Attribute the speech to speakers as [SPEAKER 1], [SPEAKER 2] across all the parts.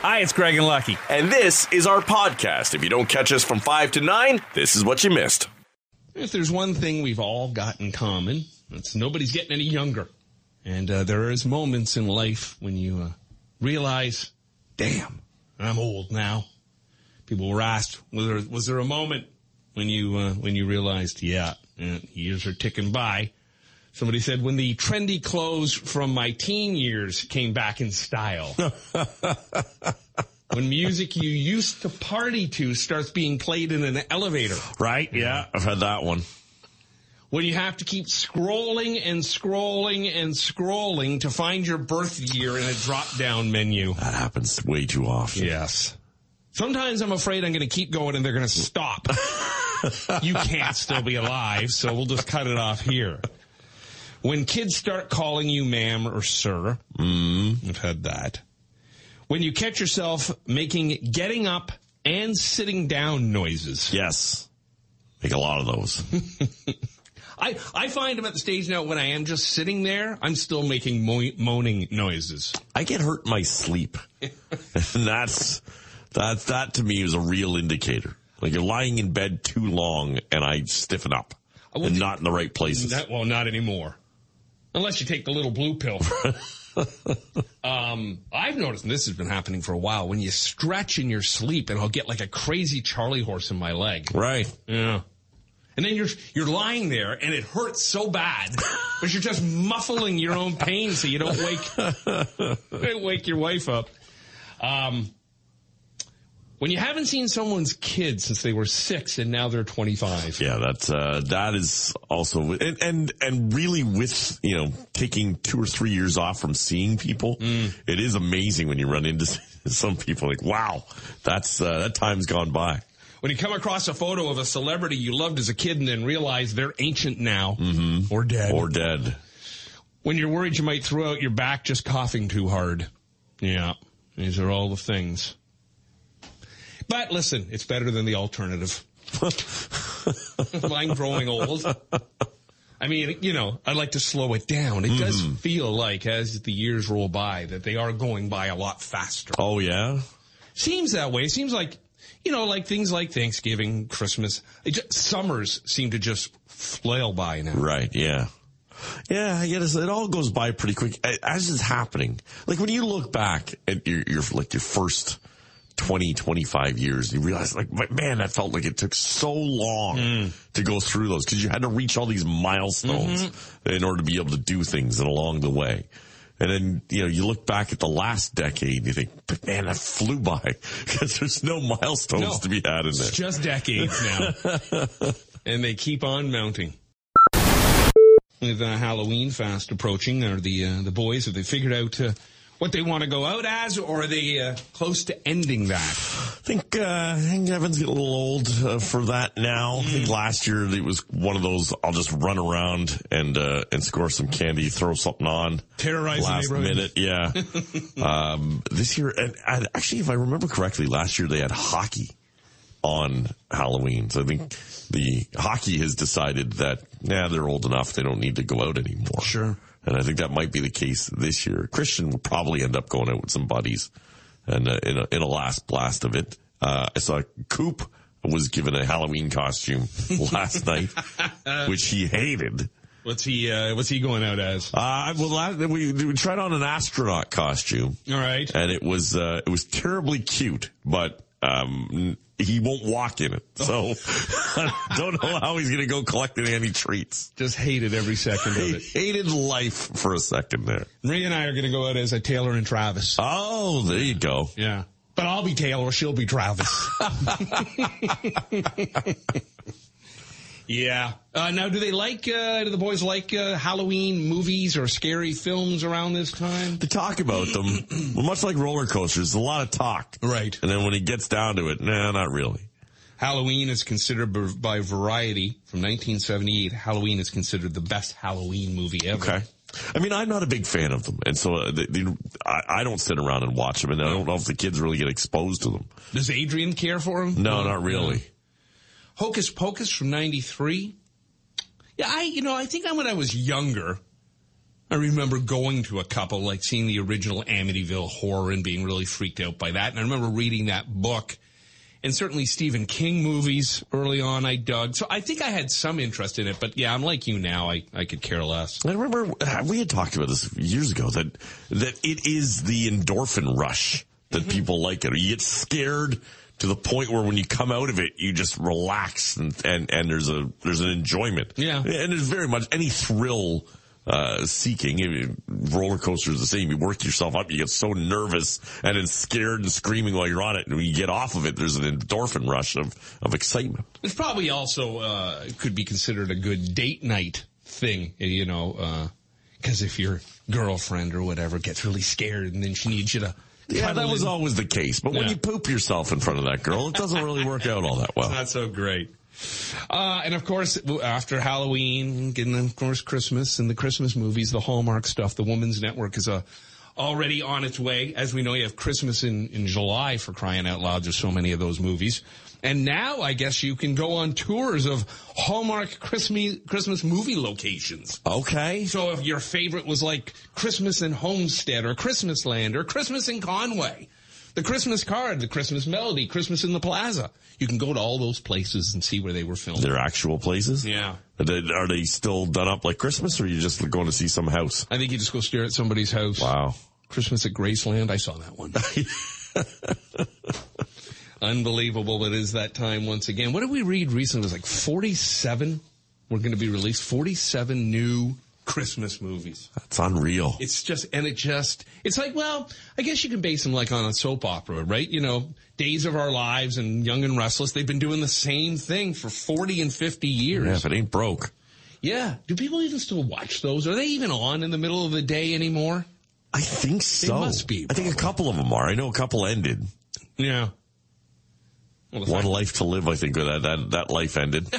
[SPEAKER 1] Hi, it's Craig and Lucky.
[SPEAKER 2] And this is our podcast. If you don't catch us from 5 to 9, this is what you missed.
[SPEAKER 1] If there's one thing we've all got in common, it's nobody's getting any younger. And uh, there is moments in life when you uh, realize, damn, I'm old now. People were asked, was there, was there a moment when you uh, when you realized, yeah, years are ticking by? Somebody said, when the trendy clothes from my teen years came back in style. when music you used to party to starts being played in an elevator.
[SPEAKER 2] Right? Yeah, I've had that one.
[SPEAKER 1] When you have to keep scrolling and scrolling and scrolling to find your birth year in a drop down menu.
[SPEAKER 2] That happens way too often.
[SPEAKER 1] Yes. Sometimes I'm afraid I'm going to keep going and they're going to stop. you can't still be alive, so we'll just cut it off here. When kids start calling you ma'am or sir,
[SPEAKER 2] mm.
[SPEAKER 1] I've had that. When you catch yourself making getting up and sitting down noises.
[SPEAKER 2] Yes. Make a lot of those.
[SPEAKER 1] I, I find I'm at the stage now when I am just sitting there, I'm still making mo- moaning noises.
[SPEAKER 2] I get hurt in my sleep. and that's, that, that to me is a real indicator. Like you're lying in bed too long and I stiffen up and not in the right places.
[SPEAKER 1] That, well, not anymore. Unless you take the little blue pill. um, I've noticed, and this has been happening for a while, when you stretch in your sleep, and I'll get like a crazy Charlie horse in my leg.
[SPEAKER 2] Right.
[SPEAKER 1] Yeah. And then you're you're lying there, and it hurts so bad, but you're just muffling your own pain so you don't wake wake your wife up. Um, when you haven't seen someone's kid since they were six and now they're 25.
[SPEAKER 2] Yeah, that's, uh, that is also, and, and, and really with, you know, taking two or three years off from seeing people, mm. it is amazing when you run into some people like, wow, that's, uh, that time's gone by.
[SPEAKER 1] When you come across a photo of a celebrity you loved as a kid and then realize they're ancient now
[SPEAKER 2] mm-hmm.
[SPEAKER 1] or dead.
[SPEAKER 2] Or dead.
[SPEAKER 1] When you're worried you might throw out your back just coughing too hard. Yeah. These are all the things. But listen, it's better than the alternative. Mine growing old. I mean, you know, I'd like to slow it down. It mm-hmm. does feel like as the years roll by that they are going by a lot faster.
[SPEAKER 2] Oh yeah?
[SPEAKER 1] Seems that way. Seems like, you know, like things like Thanksgiving, Christmas, just, summers seem to just flail by now.
[SPEAKER 2] Right, yeah. Yeah, I guess it all goes by pretty quick as it's happening. Like when you look back at your, your like your first 20, 25 years. You realize like, man, that felt like it took so long mm. to go through those because you had to reach all these milestones mm-hmm. in order to be able to do things and along the way. And then, you know, you look back at the last decade and you think, but man, that flew by because there's no milestones no, to be had in there.
[SPEAKER 1] It's just decades now. and they keep on mounting. With uh, Halloween fast approaching, are the uh, the boys have they figured out uh, what they want to go out as, or are they uh, close to ending that?
[SPEAKER 2] I think uh, I think Evan's getting a little old uh, for that now. I think mm. last year it was one of those. I'll just run around and uh, and score some candy, throw something on,
[SPEAKER 1] terrorize
[SPEAKER 2] last minute. Yeah. um, this year, and, and actually, if I remember correctly, last year they had hockey on Halloween. So I think the hockey has decided that, yeah, they're old enough. They don't need to go out anymore.
[SPEAKER 1] Sure.
[SPEAKER 2] And I think that might be the case this year. Christian will probably end up going out with some buddies and uh, in, a, in a last blast of it. Uh, I saw Coop was given a Halloween costume last night, which he hated.
[SPEAKER 1] What's he? Uh, what's he going out as?
[SPEAKER 2] Uh, well, we, we tried on an astronaut costume.
[SPEAKER 1] All right,
[SPEAKER 2] and it was uh, it was terribly cute, but um, he won't walk in it. So I don't know how he's going to go collecting any treats.
[SPEAKER 1] Just hated every second of it.
[SPEAKER 2] hated life for a second there.
[SPEAKER 1] Maria and I are going to go out as a Taylor and Travis.
[SPEAKER 2] Oh, there you go.
[SPEAKER 1] Yeah. But I'll be Taylor, she'll be Travis. Yeah. Uh, now, do they like? Uh, do the boys like uh, Halloween movies or scary films around this time?
[SPEAKER 2] To talk about them, well, much like roller coasters, a lot of talk.
[SPEAKER 1] Right.
[SPEAKER 2] And then when he gets down to it, nah, not really.
[SPEAKER 1] Halloween is considered by Variety from 1978. Halloween is considered the best Halloween movie ever.
[SPEAKER 2] Okay. I mean, I'm not a big fan of them, and so uh, they, they, I, I, don't sit around and watch them, and I don't know if the kids really get exposed to them.
[SPEAKER 1] Does Adrian care for them?
[SPEAKER 2] No, not really.
[SPEAKER 1] Hocus Pocus from 93. Yeah, I, you know, I think I'm when I was younger, I remember going to a couple, like seeing the original Amityville horror and being really freaked out by that. And I remember reading that book and certainly Stephen King movies early on I dug. So I think I had some interest in it, but yeah, I'm like you now. I, I could care less.
[SPEAKER 2] I remember uh, we had talked about this years ago that, that it is the endorphin rush that mm-hmm. people like it. You get scared to the point where when you come out of it, you just relax and, and, and there's a, there's an enjoyment.
[SPEAKER 1] Yeah.
[SPEAKER 2] And there's very much any thrill uh, seeking. Roller coaster is the same. You work yourself up, you get so nervous and then scared and screaming while you're on it. And when you get off of it, there's an endorphin rush of, of excitement.
[SPEAKER 1] It's probably also, uh, could be considered a good date night thing, you know, uh, cause if your girlfriend or whatever gets really scared and then she needs you to
[SPEAKER 2] yeah, that was always the case. But yeah. when you poop yourself in front of that girl, it doesn't really work out all that well.
[SPEAKER 1] It's not so great. Uh, and of course, after Halloween, getting of course Christmas and the Christmas movies, the Hallmark stuff, the Woman's Network is a uh, already on its way. As we know, you have Christmas in, in July for crying out loud. There's so many of those movies. And now I guess you can go on tours of Hallmark Christmas, Christmas movie locations.
[SPEAKER 2] Okay.
[SPEAKER 1] So if your favorite was like Christmas in Homestead or Christmas Land or Christmas in Conway, the Christmas card, the Christmas melody, Christmas in the plaza. You can go to all those places and see where they were filmed.
[SPEAKER 2] They're actual places?
[SPEAKER 1] Yeah.
[SPEAKER 2] Are they, are they still done up like Christmas or are you just going to see some house?
[SPEAKER 1] I think you just go stare at somebody's house.
[SPEAKER 2] Wow.
[SPEAKER 1] Christmas at Graceland. I saw that one. Unbelievable. It is that time once again. What did we read recently? It was like 47 were going to be released. 47 new Christmas movies.
[SPEAKER 2] That's unreal.
[SPEAKER 1] It's just, and it just, it's like, well, I guess you can base them like on a soap opera, right? You know, Days of Our Lives and Young and Restless, they've been doing the same thing for 40 and 50 years.
[SPEAKER 2] Yeah, if it ain't broke.
[SPEAKER 1] Yeah. Do people even still watch those? Are they even on in the middle of the day anymore?
[SPEAKER 2] I think so.
[SPEAKER 1] They must be.
[SPEAKER 2] Probably. I think a couple of them are. I know a couple ended.
[SPEAKER 1] Yeah.
[SPEAKER 2] Well, One life to live. I think that that that life ended.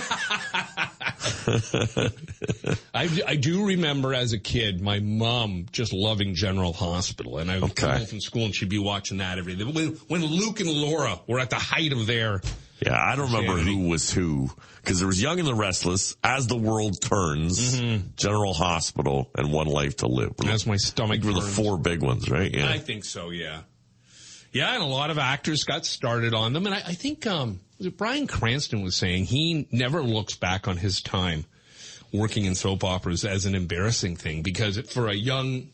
[SPEAKER 1] I, I do remember as a kid, my mom just loving General Hospital, and I would okay. come home from school and she'd be watching that every day. When, when Luke and Laura were at the height of their
[SPEAKER 2] yeah, I don't remember who was who because there was Young and the Restless, As the World Turns, mm-hmm. General Hospital, and One Life to Live.
[SPEAKER 1] That's my stomach.
[SPEAKER 2] Were the four big ones, right?
[SPEAKER 1] Yeah, I think so. Yeah, yeah, and a lot of actors got started on them, and I, I think um, Bryan Cranston was saying he never looks back on his time working in soap operas as an embarrassing thing because for a young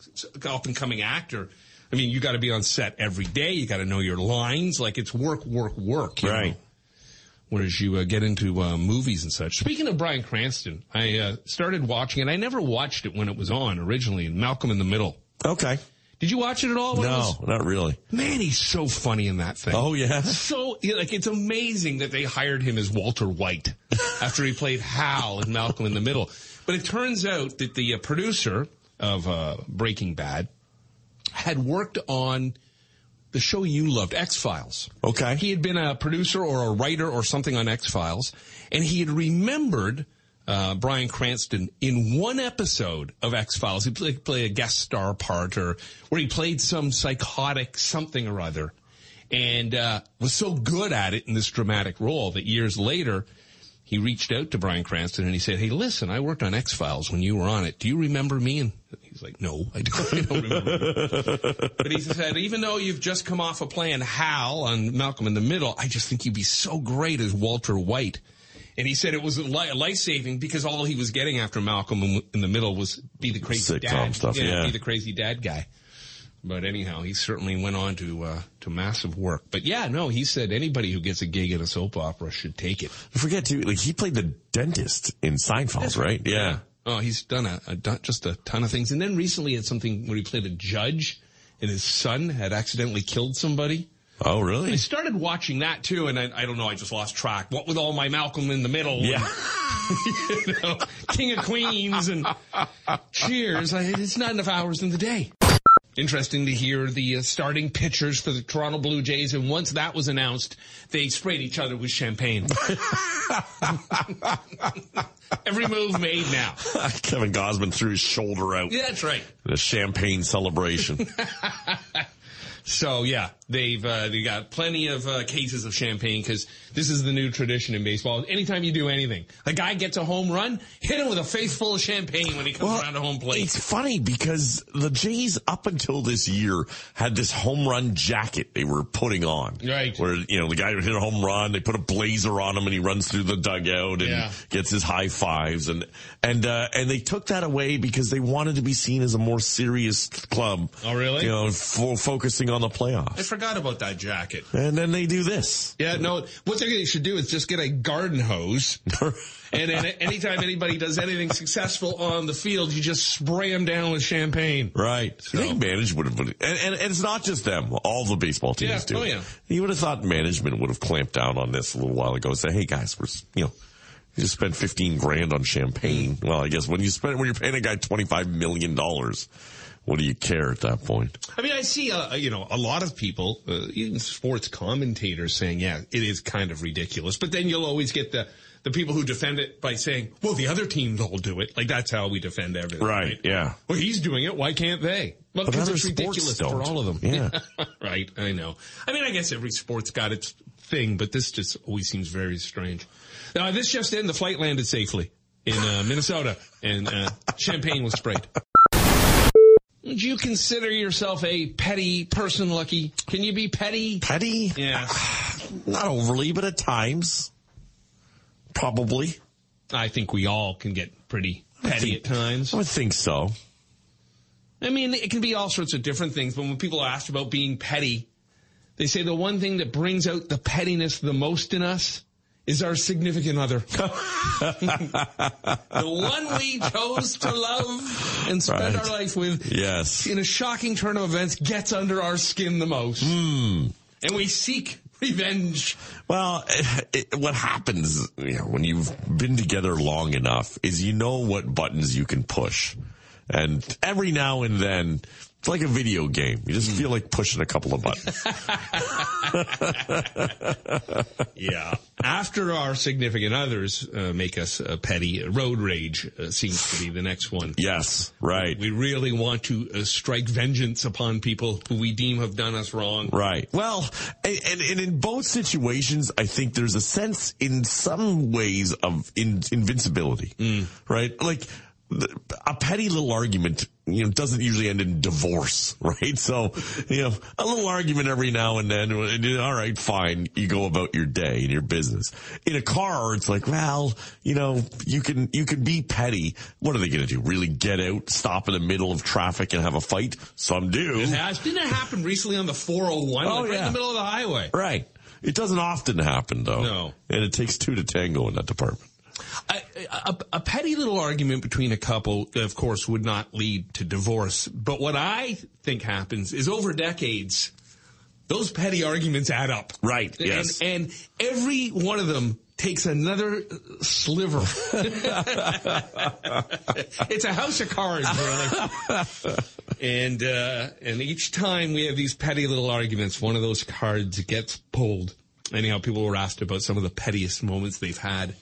[SPEAKER 1] up and coming actor, I mean, you got to be on set every day. You got to know your lines. Like it's work, work, work.
[SPEAKER 2] right. Know?
[SPEAKER 1] Whereas you uh, get into uh, movies and such. Speaking of Bryan Cranston, I uh, started watching it. I never watched it when it was on originally. In Malcolm in the Middle.
[SPEAKER 2] Okay.
[SPEAKER 1] Did you watch it at all?
[SPEAKER 2] No, was... not really.
[SPEAKER 1] Man, he's so funny in that thing.
[SPEAKER 2] Oh yeah.
[SPEAKER 1] So like it's amazing that they hired him as Walter White after he played Hal in Malcolm in the Middle. But it turns out that the uh, producer of uh, Breaking Bad had worked on the show you loved, X Files.
[SPEAKER 2] Okay.
[SPEAKER 1] He had been a producer or a writer or something on X Files, and he had remembered uh, Bryan Cranston in one episode of X Files. He played, played a guest star part, or where he played some psychotic something or other, and uh, was so good at it in this dramatic role that years later he reached out to Bryan Cranston and he said, "Hey, listen, I worked on X Files when you were on it. Do you remember me?" And he's like, "No, I don't, I don't remember." but he said, "Even though you've just come off of playing Hal on Malcolm in the Middle, I just think you'd be so great as Walter White." And he said it was a life saving because all he was getting after Malcolm in the middle was be the crazy dad,
[SPEAKER 2] stuff, yeah,
[SPEAKER 1] be the crazy dad guy. But anyhow, he certainly went on to uh, to massive work. But yeah, no, he said anybody who gets a gig in a soap opera should take it.
[SPEAKER 2] I forget too, like he played the dentist in Seinfeld, That's right? Yeah. yeah.
[SPEAKER 1] Oh, he's done a, a, just a ton of things. And then recently had something where he played a judge and his son had accidentally killed somebody.
[SPEAKER 2] Oh, really?
[SPEAKER 1] I started watching that too, and I, I, don't know, I just lost track. What with all my Malcolm in the Middle,
[SPEAKER 2] yeah,
[SPEAKER 1] and, you know, King of Queens, and Cheers. I, it's not enough hours in the day. Interesting to hear the uh, starting pitchers for the Toronto Blue Jays, and once that was announced, they sprayed each other with champagne. Every move made now.
[SPEAKER 2] Kevin Gausman threw his shoulder out.
[SPEAKER 1] Yeah, that's right.
[SPEAKER 2] The champagne celebration.
[SPEAKER 1] So yeah, They've uh, they got plenty of uh, cases of champagne because this is the new tradition in baseball. Anytime you do anything, a guy gets a home run, hit him with a face full of champagne when he comes around a home plate.
[SPEAKER 2] It's funny because the Jays up until this year had this home run jacket they were putting on.
[SPEAKER 1] Right.
[SPEAKER 2] Where, you know, the guy would hit a home run, they put a blazer on him and he runs through the dugout and
[SPEAKER 1] Yeah.
[SPEAKER 2] gets his high fives and, and, uh, and they took that away because they wanted to be seen as a more serious club.
[SPEAKER 1] Oh, really?
[SPEAKER 2] You know, fo- focusing on the playoffs.
[SPEAKER 1] Forgot about that jacket.
[SPEAKER 2] And then they do this.
[SPEAKER 1] Yeah, no. What they should do is just get a garden hose, and then anytime anybody does anything successful on the field, you just spray them down with champagne.
[SPEAKER 2] Right. I think management would have, and, and, and it's not just them. All the baseball teams
[SPEAKER 1] Yeah.
[SPEAKER 2] do.
[SPEAKER 1] Oh, yeah.
[SPEAKER 2] You would have thought management would have clamped down on this a little while ago and say, hey guys, we're, you know, you just spent 15 grand on champagne. Well, I guess when you spend, when you're paying a guy $25 million, what do you care at that point?
[SPEAKER 1] I mean, I see, uh, you know, a lot of people, uh, even sports commentators saying, yeah, it is kind of ridiculous. But then you'll always get the, the people who defend it by saying, well, the other teams all do it. Like that's how we defend everything.
[SPEAKER 2] Right. Yeah.
[SPEAKER 1] Well, he's doing it. Why can't they? Well, because it's ridiculous for
[SPEAKER 2] don't.
[SPEAKER 1] all of them.
[SPEAKER 2] Yeah.
[SPEAKER 1] right. I know. I mean, I guess every sport's got its thing, but this just always seems very strange. Now, this just in, the flight landed safely in uh, Minnesota and uh, champagne was sprayed. Would you consider yourself a petty person, Lucky? Can you be petty?
[SPEAKER 2] Petty?
[SPEAKER 1] Yeah.
[SPEAKER 2] Not overly, but at times. Probably.
[SPEAKER 1] I think we all can get pretty petty at times.
[SPEAKER 2] I would think so.
[SPEAKER 1] I mean, it can be all sorts of different things, but when people are asked about being petty, they say the one thing that brings out the pettiness the most in us is our significant other. the one we chose to love and spend
[SPEAKER 2] Right.
[SPEAKER 1] our life with,
[SPEAKER 2] Yes.
[SPEAKER 1] in a shocking turn of events, gets under our skin the most.
[SPEAKER 2] Hmm.
[SPEAKER 1] And we seek revenge.
[SPEAKER 2] Well, it, it- what happens you know, when you've been together long enough is you know what buttons you can push. And every now and then, it's like a video game. You just feel like pushing a couple of buttons.
[SPEAKER 1] Yeah. After our significant others uh, make us uh, petty, road rage uh, seems to be the next one.
[SPEAKER 2] yes, right.
[SPEAKER 1] We really want to uh, strike vengeance upon people who we deem have done us wrong.
[SPEAKER 2] Right. Well, and, and, and in both situations, I think there's a sense in some ways of in, invincibility, right? Like a petty little argument, you know, doesn't usually end in divorce, right? So, you know, a little argument every now and then, and, all right, fine, you go about your day and your business. In a car, it's like, well, you know, you can, you can be petty. What are they going to do? Really get out, stop in the middle of traffic and have a fight? Some do.
[SPEAKER 1] It has. Didn't it happen recently on the 401?
[SPEAKER 2] Oh,
[SPEAKER 1] like right in the middle of the highway.
[SPEAKER 2] Right. It doesn't often happen though.
[SPEAKER 1] No.
[SPEAKER 2] And it takes two to tango in that department.
[SPEAKER 1] A, a, a petty little argument between a couple, of course, would not lead to divorce. But what I think happens is over decades, those petty arguments add up.
[SPEAKER 2] Right, yes.
[SPEAKER 1] And, and every one of them takes another sliver. it's a house of cards, really. and uh, and each time we have these petty little arguments, one of those cards gets pulled. Anyhow, people were asked about some of the pettiest moments they've had.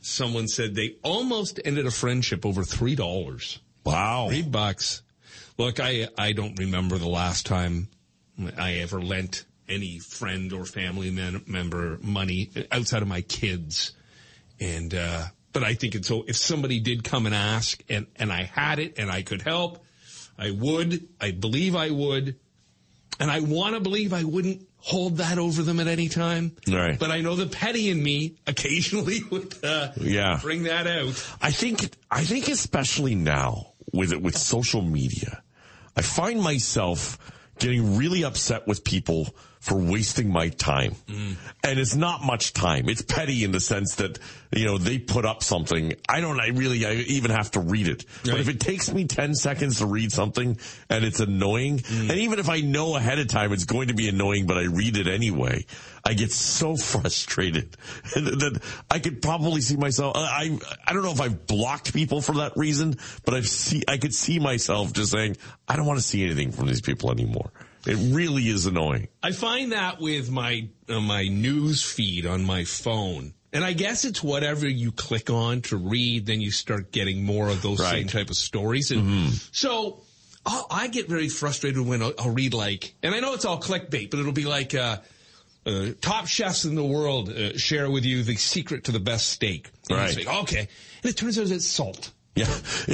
[SPEAKER 1] Someone said they almost ended a friendship over three dollars.
[SPEAKER 2] Wow.
[SPEAKER 1] Three bucks. Look, I I don't remember the last time I ever lent any friend or family member money outside of my kids, and uh, but I think it's so. If somebody did come and ask, and and I had it, and I could help, I would. I believe I would, and I want to believe I wouldn't hold that over them at any time.
[SPEAKER 2] Right.
[SPEAKER 1] But I know the petty in me occasionally would uh,
[SPEAKER 2] Yeah.
[SPEAKER 1] bring that out.
[SPEAKER 2] I think, I think especially now with it, with social media, I find myself getting really upset with people for wasting my time. And it's not much time. It's petty in the sense that, you know, they put up something. I don't, I really, I even have to read it. But if it takes me 10 seconds to read something and it's annoying, mm. and even if I know ahead of time it's going to be annoying, but I read it anyway, I get so frustrated that I could probably see myself. Uh, I I don't know if I've blocked people for that reason, but I've see I could see myself just saying I don't want to see anything from these people anymore. It really is annoying.
[SPEAKER 1] I find that with my uh, my news feed on my phone. And I guess it's whatever you click on to read, then you start getting more of those
[SPEAKER 2] Right.
[SPEAKER 1] same type of stories. And so I'll, I get very frustrated when I'll, I'll, read like, and I know it's all clickbait, but it'll be like, uh, uh, top chefs in the world uh, share with you the secret to the best steak. And
[SPEAKER 2] Right.
[SPEAKER 1] like, okay. And it turns out it's salt.
[SPEAKER 2] Yeah.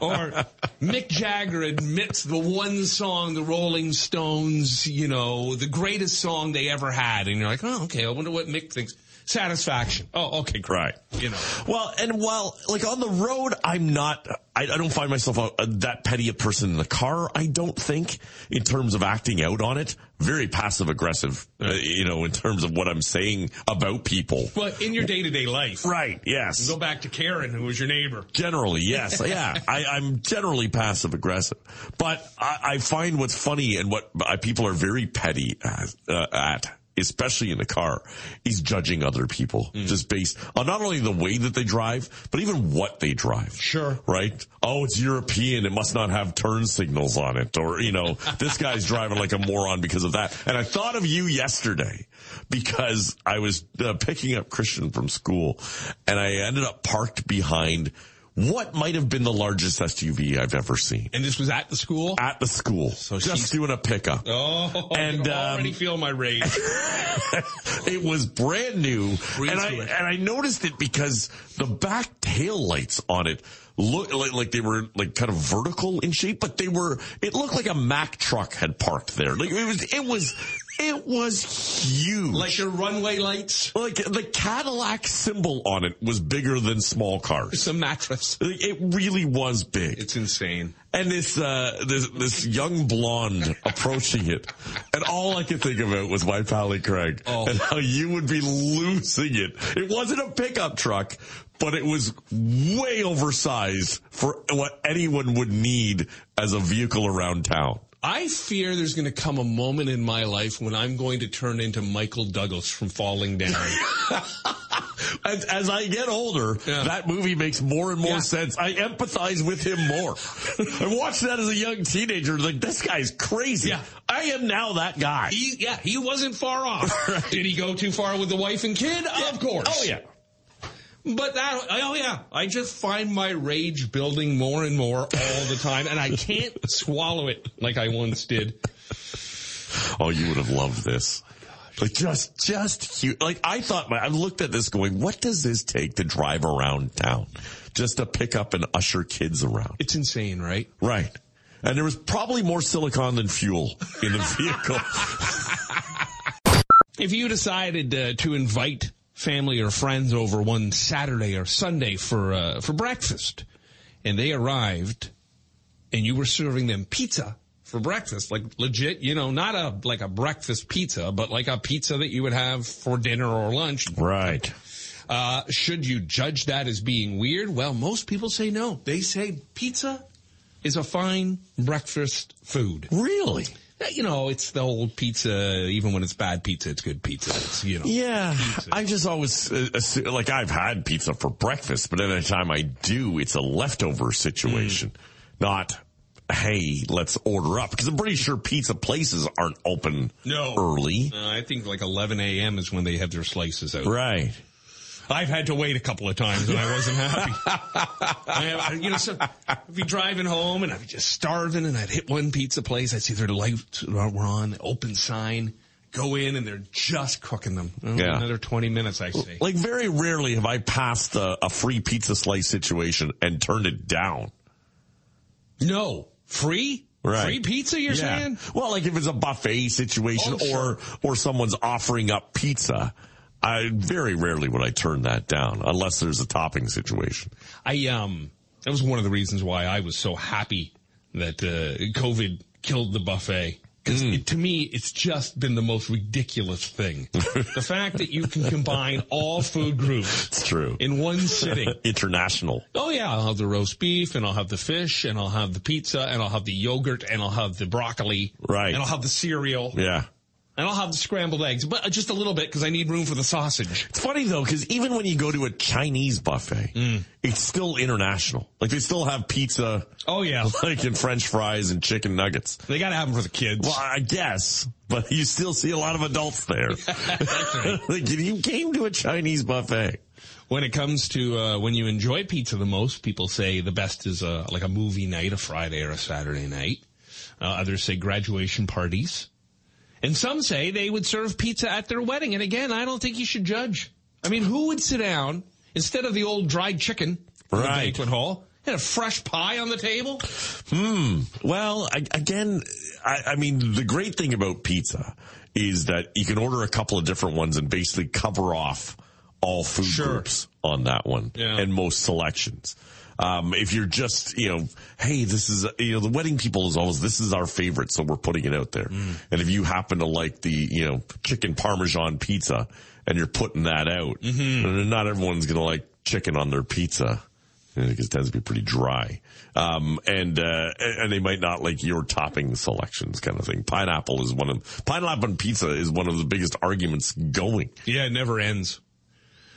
[SPEAKER 1] or Mick Jagger admits the one song the Rolling Stones, you know, the greatest song they ever had. And you're like, oh, okay, I wonder what Mick thinks. Satisfaction. Oh, okay, great.
[SPEAKER 2] Right.
[SPEAKER 1] You know.
[SPEAKER 2] Well, and while like on the road, I'm not. I, I don't find myself a, a, that petty a person in the car. I don't think in terms of acting out on it. Very passive aggressive, uh, you know, in terms of what I'm saying about people.
[SPEAKER 1] But in your day to day life.
[SPEAKER 2] Right. Yes.
[SPEAKER 1] Go back to Karen, who was your neighbor.
[SPEAKER 2] Generally, yes. yeah. I, I'm generally passive aggressive. But I, I find what's funny and what uh, people are very petty at, uh, at especially in the car, is judging other people just based on not only the way that they drive, but even what they drive.
[SPEAKER 1] Sure.
[SPEAKER 2] Right? Oh, it's European. It must not have turn signals on it. Or, you know, this guy's driving like a moron because of that. And I thought of you yesterday because I was uh, picking up Christian from school and I ended up parked behind what might have been the largest SUV I've ever seen.
[SPEAKER 1] And this was at the school?
[SPEAKER 2] At the school. So
[SPEAKER 1] she's-
[SPEAKER 2] just doing a pickup.
[SPEAKER 1] Oh,
[SPEAKER 2] And,
[SPEAKER 1] I already
[SPEAKER 2] um,
[SPEAKER 1] feel my rage.
[SPEAKER 2] it was brand new, and I
[SPEAKER 1] it.
[SPEAKER 2] and I noticed it because the back tail lights on it look like, like they were like kind of vertical in shape, but they were. It looked like a Mack truck had parked there. Like it was. It was. It was huge.
[SPEAKER 1] like your runway lights.
[SPEAKER 2] like the Cadillac symbol on it was bigger than small cars.
[SPEAKER 1] It's a mattress.
[SPEAKER 2] It really was big.
[SPEAKER 1] It's insane.
[SPEAKER 2] And this, uh, this, this young blonde approaching it. And all I could think about was my pally Craig.
[SPEAKER 1] Oh.
[SPEAKER 2] And how you would be losing it. It wasn't a pickup truck, but it was way oversized for what anyone would need as a vehicle around town.
[SPEAKER 1] I fear there's going to come a moment in my life when I'm going to turn into Michael Douglas from Falling Down.
[SPEAKER 2] As, as I get older,
[SPEAKER 1] Yeah.
[SPEAKER 2] that movie makes more and more
[SPEAKER 1] Yeah.
[SPEAKER 2] sense. I empathize with him more. I watched that as a young teenager. Like, this guy's crazy.
[SPEAKER 1] Yeah.
[SPEAKER 2] I am now that guy.
[SPEAKER 1] he, yeah, he wasn't far off. Did he go too far with the wife and kid? Of course.
[SPEAKER 2] Oh, yeah.
[SPEAKER 1] But that, oh yeah, I just find my rage building more and more all the time, and I can't swallow it like I once did.
[SPEAKER 2] Oh, you would have loved this. Like just, just huge. Like I thought, my, I looked at this going, what does this take to drive around town? Just to pick up and usher kids around.
[SPEAKER 1] It's insane, right?
[SPEAKER 2] Right. And there was probably more silicon than fuel in the vehicle.
[SPEAKER 1] If you decided uh, to invite family or friends over one Saturday or Sunday for uh, for breakfast, and they arrived, and you were serving them pizza for breakfast, like legit, you know, not a like a breakfast pizza, but like a pizza that you would have for dinner or lunch.
[SPEAKER 2] right.
[SPEAKER 1] Uh, should you judge that as being weird? Well, most people say no. They say pizza is a fine breakfast food.
[SPEAKER 2] Really?
[SPEAKER 1] Uh, You know, it's the old pizza. Even when it's bad pizza, it's good pizza. It's you know.
[SPEAKER 2] Yeah. I just always, uh, assu- like I've had pizza for breakfast, but any time I do, it's a leftover situation. Not, hey, let's order up. Because I'm pretty sure pizza places aren't open
[SPEAKER 1] No.
[SPEAKER 2] early.
[SPEAKER 1] Uh, I think like 11 a.m. is when they have their slices out.
[SPEAKER 2] Right.
[SPEAKER 1] I've had to wait a couple of times and I wasn't happy. I have, you know, so I'd be driving home and I'd be just starving and I'd hit one pizza place. I'd see their lights were on, open sign, go in and they're just cooking them. Oh,
[SPEAKER 2] Yeah.
[SPEAKER 1] Another 20 minutes, I say.
[SPEAKER 2] Like very rarely have I passed a, a free pizza slice situation and turned it down.
[SPEAKER 1] No. Free?
[SPEAKER 2] Right.
[SPEAKER 1] Free pizza, you're saying?
[SPEAKER 2] Well, like if it's a buffet situation
[SPEAKER 1] Oh, sure.
[SPEAKER 2] or or someone's offering up pizza, I very rarely would I turn that down unless there's a topping situation.
[SPEAKER 1] I, um, that was one of the reasons why I was so happy that, uh, COVID killed the buffet. Because to me, it's just been the most ridiculous thing. the fact that you can combine all food groups
[SPEAKER 2] It's true.
[SPEAKER 1] in one sitting.
[SPEAKER 2] International.
[SPEAKER 1] Oh yeah, I'll have the roast beef and I'll have the fish and I'll have the pizza and I'll have the yogurt and I'll have the broccoli.
[SPEAKER 2] Right.
[SPEAKER 1] And I'll have the cereal
[SPEAKER 2] Yeah.
[SPEAKER 1] And I'll have the scrambled eggs, but just a little bit because I need room for the sausage.
[SPEAKER 2] It's funny though, because even when you go to a Chinese buffet,
[SPEAKER 1] Mm.
[SPEAKER 2] it's still international. Like they still have pizza,
[SPEAKER 1] Oh yeah.
[SPEAKER 2] like in French fries and chicken nuggets.
[SPEAKER 1] They gotta have them for the kids.
[SPEAKER 2] Well, I guess, but you still see a lot of adults there. Like you came to a Chinese buffet.
[SPEAKER 1] when it comes to uh, when you enjoy pizza the most, people say the best is uh, like a movie night, a Friday or a Saturday night. Uh, others say graduation parties. And some say they would serve pizza at their wedding. And again, I don't think you should judge. I mean, who would sit down instead of the old dried chicken in the banquet hall and a fresh pie on the table?
[SPEAKER 2] Hmm. Well, I, again, I, I mean, the great thing about pizza is that you can order a couple of different ones and basically cover off all food
[SPEAKER 1] Sure.
[SPEAKER 2] groups on that one
[SPEAKER 1] Yeah.
[SPEAKER 2] and most selections. Um, if you're just, you know, hey, this is, you know, the wedding people is always, this is our favorite, so we're putting it out there.
[SPEAKER 1] Mm.
[SPEAKER 2] And if you happen to like the, you know, chicken parmesan pizza and you're putting that out,
[SPEAKER 1] Mm-hmm.
[SPEAKER 2] not everyone's going to like chicken on their pizza because it tends to be pretty dry. Um, and, uh, and they might not like your topping selections kind of thing. Pineapple is one of, pineapple on pizza is one of the biggest arguments going.
[SPEAKER 1] Yeah, it never ends.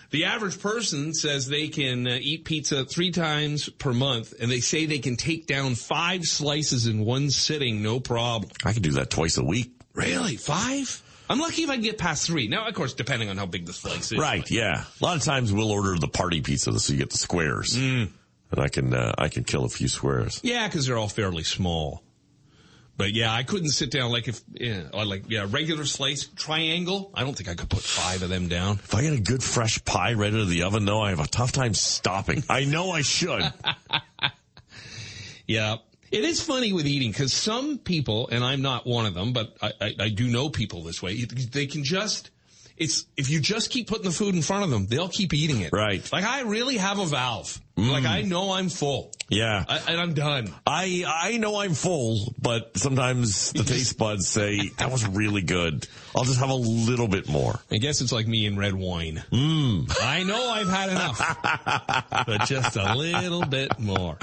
[SPEAKER 1] The average person says they can uh, eat pizza three times per month, and they say they can take down five slices in one sitting, no problem.
[SPEAKER 2] I can do that twice a week.
[SPEAKER 1] Really? Five? I'm lucky if I can get past three. Now, of course, depending on how big the slice is.
[SPEAKER 2] Right. Yeah. A lot of times we'll order the party pizza so you get the squares and I can, uh, I can kill a few squares.
[SPEAKER 1] Yeah, because they're all fairly small. But yeah, I couldn't sit down like if, yeah, or like, yeah, regular slice triangle. I don't think I could put five of them down.
[SPEAKER 2] If I get a good fresh pie right out of the oven though, I have a tough time stopping. I know I should.
[SPEAKER 1] Yeah. It is funny with eating because some people, and I'm not one of them, but I, I, I do know people this way. They can just, it's, if you just keep putting the food in front of them, they'll keep eating it.
[SPEAKER 2] Right.
[SPEAKER 1] Like I really have a valve. Mm. Like I know I'm full.
[SPEAKER 2] Yeah.
[SPEAKER 1] I, and I'm done.
[SPEAKER 2] I I know I'm full, but sometimes the taste buds say that was really good. I'll just have a little bit more.
[SPEAKER 1] I guess it's like me and red wine. Mm. I know I've had enough, but just a little bit more.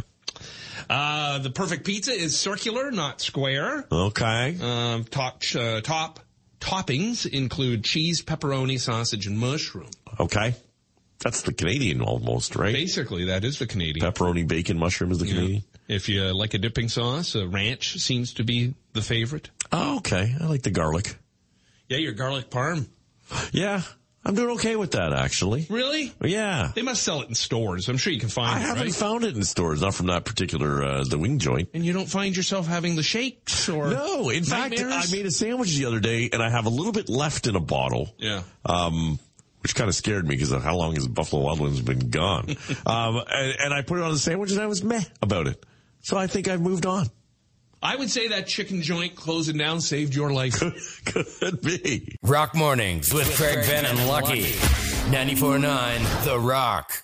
[SPEAKER 1] Uh, the perfect pizza is circular, not square.
[SPEAKER 2] Okay.
[SPEAKER 1] Um, top, uh, top toppings include cheese, pepperoni, sausage, and mushroom.
[SPEAKER 2] Okay. That's the Canadian almost, right?
[SPEAKER 1] Basically, that is the Canadian.
[SPEAKER 2] Pepperoni, bacon, mushroom is the Canadian.
[SPEAKER 1] If you like a dipping sauce, a ranch seems to be the favorite.
[SPEAKER 2] Oh, okay. I like the garlic.
[SPEAKER 1] Yeah, your garlic parm.
[SPEAKER 2] Yeah. I'm doing okay with that actually.
[SPEAKER 1] Really?
[SPEAKER 2] Yeah.
[SPEAKER 1] They must sell it in stores. I'm sure you can find it.
[SPEAKER 2] I
[SPEAKER 1] it,
[SPEAKER 2] haven't
[SPEAKER 1] right?
[SPEAKER 2] found it in stores, not from that particular, uh, the wing joint.
[SPEAKER 1] and you don't find yourself having the shakes or
[SPEAKER 2] No, in fact. I made a sandwich the other day and I have a little bit left in a bottle.
[SPEAKER 1] Yeah.
[SPEAKER 2] um, which kind of scared me because of how long has Buffalo Wild Wings been gone? um, and, and I put it on the sandwich and I was meh about it. So I think I've moved on.
[SPEAKER 1] I would say that chicken joint closing down saved your life.
[SPEAKER 2] Could be.
[SPEAKER 3] Rock Mornings with Craig Venn and Lucky. 94.9 The Rock.